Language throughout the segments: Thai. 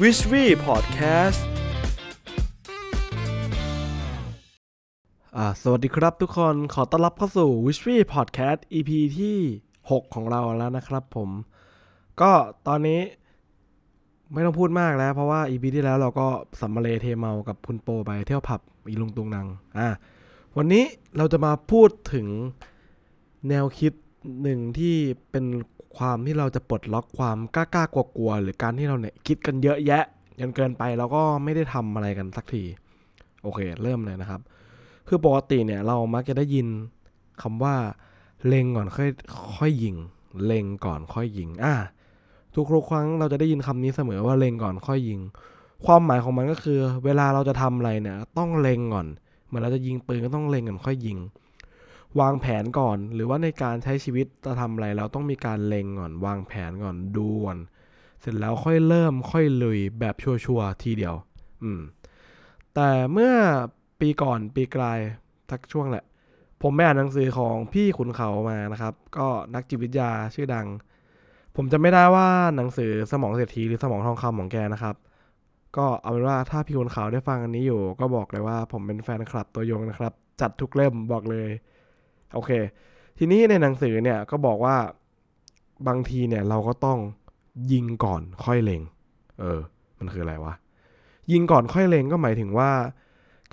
วิชวีพอดแคสต์สวัสดีครับทุกคนขอต้อนรับเข้าสู่ w i s h w y Podcast EP ที่ 6 ของเราแล้วนะครับผม ก็ตอนนี้ไม่ต้องพูดมากแล้ว เพราะว่า EP ที่แล้วเราก็สัมมาเลเทเมากับคุณโปไปเที่ยวผับอีลุงตุงนัง อะวันนี้เราจะมาพูดถึงแนวคิดหนึ่งที่เป็น ความที่เราจะปลดล็อกความกล้ากล้ากลัวกลัวหรือการที่เราเนี่ยคิดกันเยอะแยะจนเกินไปแล้วก็ไม่ได้ทำอะไรกันสักทีโอเค เริ่มเลยนะครับ คือปกติเนี่ยเรามักจะได้ยินคำว่าเล็งก่อนค่อยค่อยยิงเล็งก่อนค่อยยิงอะทุกครั้งเราจะได้ยินคำนี้เสมอว่าเล็งก่อนค่อยยิง ความหมายของมันก็คือ เวลาเราจะทำอะไรเนี่ยต้องเล็งก่อน เหมือนเราจะยิงปืนก็ต้องเล็งก่อนค่อยยิง วางแผนก่อน หรือว่าในการใช้ชีวิตจะทำอะไรเราต้องมีการเล็งก่อน วางแผนก่อนดูก่อนเสร็จแล้วค่อยเริ่มค่อยลุยแบบชัวร์ๆทีเดียว อืม แต่เมื่อปีก่อนปีกลายทักช่วงแหละ ผมไปอ่านหนังสือของพี่ขุนเขามานะครับ ก็นักจิตวิทยาชื่อดัง ผมจะไม่ได้ว่าหนังสือสมองเศรษฐีหรือสมองทองคำของแกนะครับ ก็เอาเป็นว่าถ้าพี่ขุนเขาได้ฟังอันนี้อยู่ ก็บอกเลยว่าผมเป็นแฟนคลับตัวยงนะครับ จัดทุกเล่มบอกเลย โอเค ทีนี้ในหนังสือเนี่ยก็บอกว่าบางทีเนี่ยเราก็ต้องยิงก่อนค่อยเล็ง เออ มันคืออะไรวะ ยิงก่อนค่อยเล็งก็หมายถึงว่า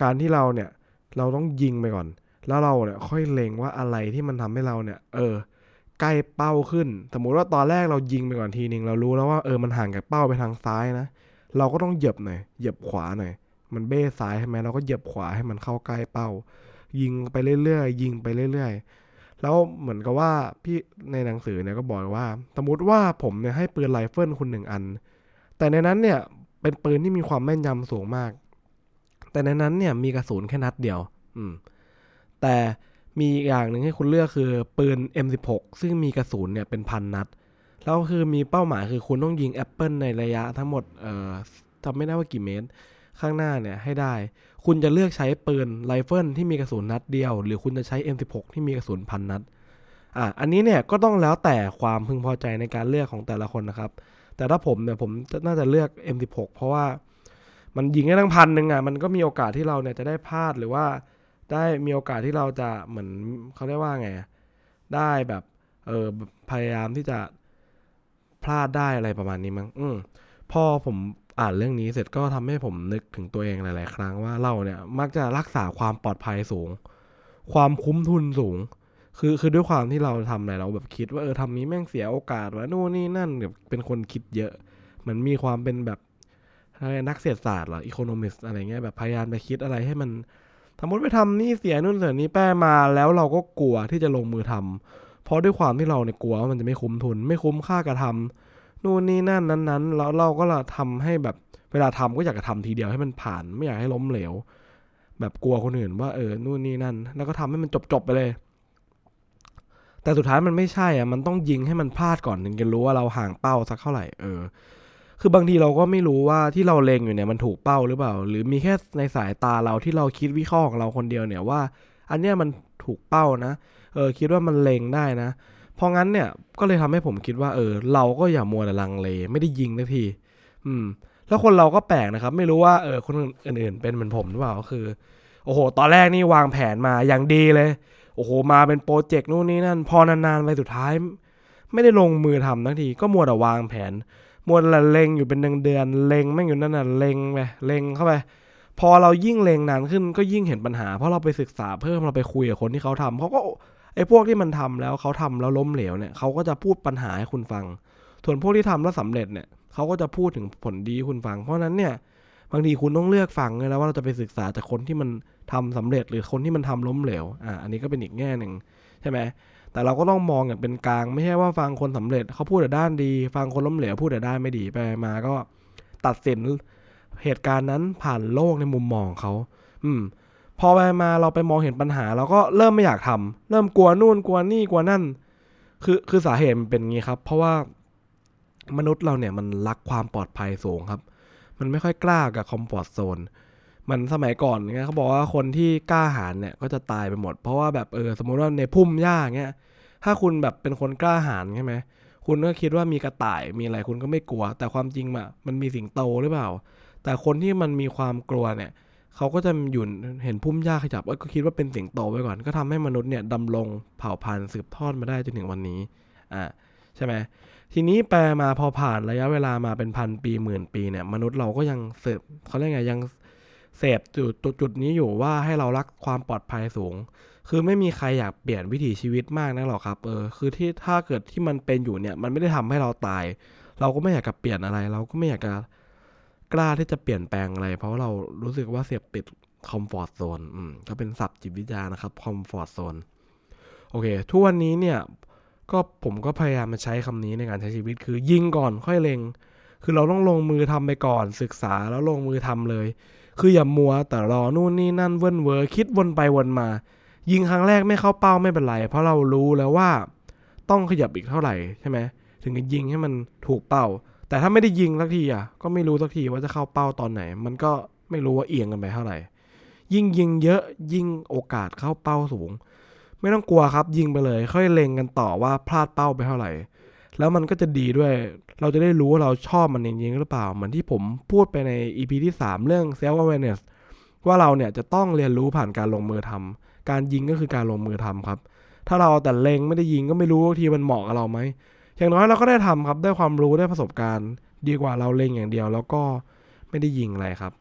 การที่เราเนี่ยเราต้องยิงไปก่อน แล้วเราเนี่ยค่อยเล็งว่าอะไรที่มันทำให้เราเนี่ย เออ ใกล้เป้าขึ้น สมมุติว่าตอนแรกเรายิงไปก่อนทีนึงเรารู้แล้วว่าเออมันห่างจากเป้าไปทางซ้ายนะ เราก็ต้องเหยียบหน่อยเหยียบขวาหน่อย มันเบ้ซ้ายใช่ไหมเราก็เหยียบขวาให้มันเข้าใกล้เป้า ยิงไปเรื่อยๆ ยิงไปเรื่อยๆ แล้วเหมือนกับว่าพี่ในหนังสือเนี่ยก็บอกว่า สมมติว่าผมเนี่ยให้ปืนไรเฟิลคุณหนึ่งอัน แต่ในนั้นเนี่ยเป็นปืนที่มีความแม่นยำสูงมาก แต่ในนั้นเนี่ยมีกระสุนแค่นัดเดียว อืม แต่มีอย่างหนึ่งให้คุณเลือกคือปืน M16 ซึ่งมีกระสุนเนี่ยเป็นพันนัด แล้วคือมีเป้าหมายคือคุณต้องยิงแอปเปิลในระยะทั้งหมด เอ่อจำไม่ได้ว่ากี่เมตร ข้างหน้าเนี่ยให้ได้ คุณจะเลือกใช้ปืนไรเฟิลที่มีกระสุนนัดเดียว หรือคุณจะใช้ M16 ที่มีกระสุนพันนัดอะอันนี้เนี่ยก็ต้องแล้วแต่ความพึงพอใจในการเลือกของแต่ละคนนะครับ แต่ถ้าผมเนี่ยผมน่าจะเลือก M16 เพราะว่ามันยิงได้ทั้งพันหนึ่งอะมันก็มีโอกาสที่เราเนี่ยจะได้พลาดหรือว่าได้มีโอกาสที่เราจะเหมือนเขาเรียกว่าไงได้แบบเออพยายามที่จะพลาดได้อะไรประมาณนี้มั้งอืมพอผม อ่านเรื่องนี้เสร็จก็ทำให้ผมนึกถึงตัวเองหลาย ๆ ครั้งว่าเราเนี่ยมักจะรักษาความปลอดภัยสูง ความคุ้มทุนสูง คือคือด้วยความที่เราทำอะไรเราแบบคิดว่าเออทำนี้แม่งเสียโอกาสว่านู่นนี่นั่นแบบเป็นคนคิดเยอะเหมือนมีความเป็นแบบนักเศรษฐศาสตร์หรออีโคโนมิสอะไรเงี้ยแบบพยายามไปคิดอะไรให้มันสมมติไปทำนี่เสียนู่นเสียนี้แป้มาแล้วเราก็กลัวที่จะลงมือทำเพราะด้วยความที่เราเนี่ยกลัวว่ามันจะไม่คุ้มทุน ไม่คุ้มค่ากระทำ นู่นนี่นั่นนั้นๆแล้วเราก็ละทำให้แบบเวลาทำก็อยากจะทำทีเดียวให้มันผ่านไม่อยากให้ล้มเหลว แบบกลัวคนอื่นว่าเออนู่นนี่นั่น แล้วก็ทำให้มันจบๆไปเลย แต่สุดท้ายมันไม่ใช่อะมันต้องยิงให้มันพลาดก่อนถึงจะรู้ว่าเราห่างเป้าสักเท่าไหร่เออ คือบางทีเราก็ไม่รู้ว่าที่เราเลงอยู่เนี่ยมันถูกเป้าหรือเปล่า หรือมีแค่ในสายตาเราที่เราคิดวิเคราะห์ของเราคนเดียวเนี่ยว่า อันเนี้ยมันถูกเป้านะเออคิดว่ามันเลงได้นะ พราะงั้นเนี่ยก็เลยทำให้ผมคิดว่าเออ เราก็อย่ามัวแต่ลังเลไม่ได้ยิงนะที อืม แล้วคนเราก็แปลกนะครับ ไม่รู้ว่าเออคนอื่นๆเป็นเหมือนผมหรือเปล่าก็คือ โอ้โห ตอนแรกนี่วางแผนมาอย่างดีเลย โอ้โห มาเป็นโปรเจกต์นู่นนี่นั่น พอนานๆไปสุดท้าย ไม่ได้ลงมือทำทั้งที ก็มัวแต่วางแผน มัวแต่เล็งอยู่เป็นเดือนๆเล็งไม่อยู่นั่นน่ะเล็งไปเล็งเข้าไปพอเรายิ่งเล็งนานขึ้นก็ยิ่งเห็นปัญหา เพราะเราไปศึกษาเพิ่มเราไปคุยกับคนที่เขาทำเขาก็ อ้พวกที่มันทำแล้วเขาทำแล้วล้มเหลวเนี่ยเขาก็จะพูดปัญหาให้คุณฟัง ส่วนพวกที่ทำแล้วสาเร็จเนี่ยเขาก็จะพูดถึงผลดีคุณฟัง เพราะนั้นเนี่ยบางทีคุณต้องเลือกฟังนะว่าเราจะไปศึกษาจากคนที่มันทำสำเร็จหรือคนที่มันทำล้มเหลว อ่า อันนี้ก็เป็นอีกแง่หนึ่งใช่ไหมแต่เราก็ต้องมองอย่างเป็นกลาง ไม่ใช่ว่าฟังคนสำเร็จเขาพูดแต่ด้านดี ฟังคนล้มเหลวพูดแต่ด้านไม่ดีไปมาก็ตัดสินเหตุการณ์นั้นผ่านโลกในมุมมองเขา อืม พอไปมาเราไปมองเห็นปัญหา เราก็เริ่มไม่อยากทำเริ่มกลัวนู่นกลัวนี่กลัวนั่น คือคือสาเหตุมันเป็นงี้ครับ เพราะว่ามนุษย์เราเนี่ยมันรักความปลอดภัยสูงครับ มันไม่ค่อยกล้ากับคอมฟอร์ทโซนมันสมัยก่อนเนี่ยเขาบอกว่าคนที่กล้าหาญเนี่ยก็จะตายไปหมด เพราะว่าแบบเออสมมุติว่าในพุ่มหญ้าเงี้ยถ้าคุณแบบเป็นคนกล้าหาญใช่ไหมคุณก็คิดว่ามีกระต่ายมีอะไรคุณก็ไม่กลัว แต่ความจริงอะมันมีสิงโตหรือเปล่า แต่คนที่มันมีความกลัวเนี่ย เขาก็จะอยู่เห็นพุ่มหญ้าขยับก็คิดว่าเป็นสิงโตไว้ก่อน ก็ทำให้มนุษย์เนี่ยดำรงเผ่าพันธุ์สืบทอดมาได้จนถึงวันนี้อ่าใช่ไหมทีนี้แปลมาพอผ่านระยะเวลามาเป็นพันปีหมื่นปีเนี่ยมนุษย์เราก็ยังเสพเขาเรียกไงยังเสพจุดจุดนี้อยู่ว่าให้เรารักความปลอดภัยสูง คือไม่มีใครอยากเปลี่ยนวิถีชีวิตมากนักหรอกครับเออคือที่ถ้าเกิดที่มันเป็นอยู่เนี่ยมันไม่ได้ทำให้เราตาย เราก็ไม่อยากจะเปลี่ยนอะไร เราก็ไม่อยากจะ กล้าที่จะเปลี่ยนแปลงอะไร เพราะเรารู้สึกว่าเสพติด comfort zone อืมก็เป็นศัพท์จิตวิทยานะครับ comfort zone โอเค ทุกวันนี้เนี่ยก็ผมก็พยายามมาใช้คำนี้ในการใช้ชีวิตคือยิงก่อนค่อยเล็ง คือเราต้องลงมือทำไปก่อนศึกษาแล้วลงมือทำเลย คืออย่ามัวแต่รอนู่นนี่นั่นเว้นเวอร์คิดวนไปวนมา ยิงครั้งแรกไม่เข้าเป้าไม่เป็นไร เพราะเรารู้แล้วว่าต้องขยับอีกเท่าไหร่ใช่ไหมถึงจะยิงให้มันถูกเป้า แต่ถ้าไม่ได้ยิงสักทีอะก็ไม่รู้สักทีว่าจะเข้าเป้าตอนไหน มันก็ไม่รู้ว่าเอียงกันไปเท่าไหร่ ยิ่งยิงเยอะยิ่งโอกาสเข้าเป้าสูง ไม่ต้องกลัวครับยิงไปเลย ค่อยเล็งกันต่อว่าพลาดเป้าไปเท่าไหร่ แล้วมันก็จะดีด้วย เราจะได้รู้ว่าเราชอบมันจริงๆหรือเปล่า เหมือนที่ผมพูดไปใน EP ที่ 3 เรื่อง self awareness ว่าเราเนี่ยจะต้องเรียนรู้ผ่านการลงมือทำการยิงก็คือการลงมือทำครับ ถ้าเราแต่เล็งไม่ได้ยิงก็ไม่รู้ทีมันเหมาะกับเราไหม อย่างน้อยเราก็ได้ทำครับได้ความรู้ได้ประสบการณ์ ดีกว่าเราเล็งอย่างเดียว แล้วก็ไม่ได้ยิงอะไรครับ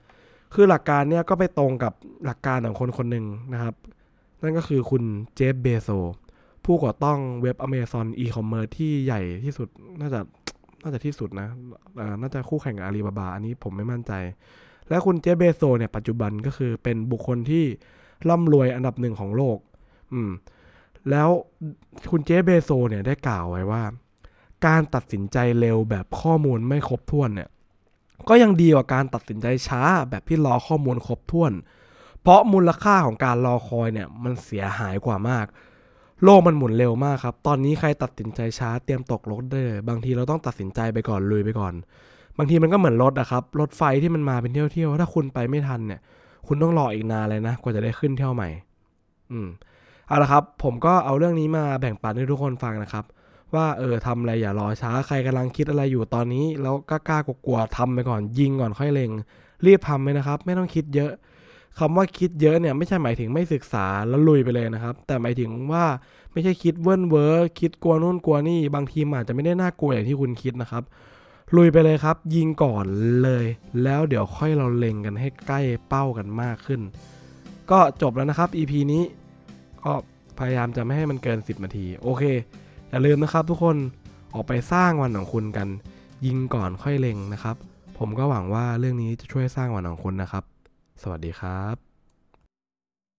คือหลักการเนี่ยก็ไปตรงกับหลักการของคนคนหนึ่งนะครับ นั่นก็คือคุณเจฟเบโซผู้ก่อตั้งเว็บ Amazon e-commerce ที่ใหญ่ที่สุดน่าจะน่าจะที่สุดนะน่าจะคู่แข่งกับอาลีบาบาอันนี้ผมไม่มั่นใจ และคุณเจฟเบโซเนี่ยปัจจุบันก็คือเป็นบุคคลที่ร่ำรวยอันดับหนึ่งของโลก อืม แล้วคุณเจฟเบโซเนี่ยได้กล่าวไว้ว่า การตัดสินใจเร็วแบบข้อมูลไม่ครบถ้วนเนี่ยก็ยังดีกว่าการตัดสินใจช้าแบบที่รอข้อมูลครบถ้วน เพราะมูลค่าของการรอคอยเนี่ยมันเสียหายกว่ามาก โลกมันหมุนเร็วมากครับ ตอนนี้ใครตัดสินใจช้าเตรียมตกรถได้เลยบางทีเราต้องตัดสินใจไปก่อนลุยไปก่อน บางทีมันก็เหมือนรถอะครับ รถไฟที่มันมาเป็นเที่ยวเที่ยวๆถ้าคุณไปไม่ทันเนี่ย คุณต้องรออีกนานเลยนะ กว่าจะได้ขึ้นเที่ยวใหม่ อืม เอาละครับ ผมก็เอาเรื่องนี้มาแบ่งปันให้ทุกคนฟังนะครับ ว่าเออทำอะไรอย่ารอช้าใครกำลังคิดอะไรอยู่ตอนนี้ แล้วกล้ากลัวๆทำไปก่อนยิงก่อนค่อยเล็ง รีบทำไปนะครับ ไม่ต้องคิดเยอะคำว่าคิดเยอะเนี่ยไม่ใช่หมายถึงไม่ศึกษาแล้วลุยไปเลยนะครับ แต่หมายถึงว่าไม่ใช่คิดเวิ้นเวอร์คิดกลัวนู่นกลัวนี่บางทีมอาจจะไม่ได้น่ากลัวอย่างที่คุณคิดนะครับลุยไปเลยครับ ยิงก่อนเลย แล้วเดี๋ยวค่อยเราเล็งกันให้ใกล้เป้ากันมากขึ้น ก็จบแล้วนะครับ EP นี้ก็พยายามจะไม่ให้มันเกิน 10 นาที โอเค อย่าลืมนะครับทุกคนออกไปสร้างวันของคุณกัน ยิงก่อนค่อยเล็งนะครับ ผมก็หวังว่าเรื่องนี้จะช่วยสร้างวันของคุณนะครับ สวัสดีครับ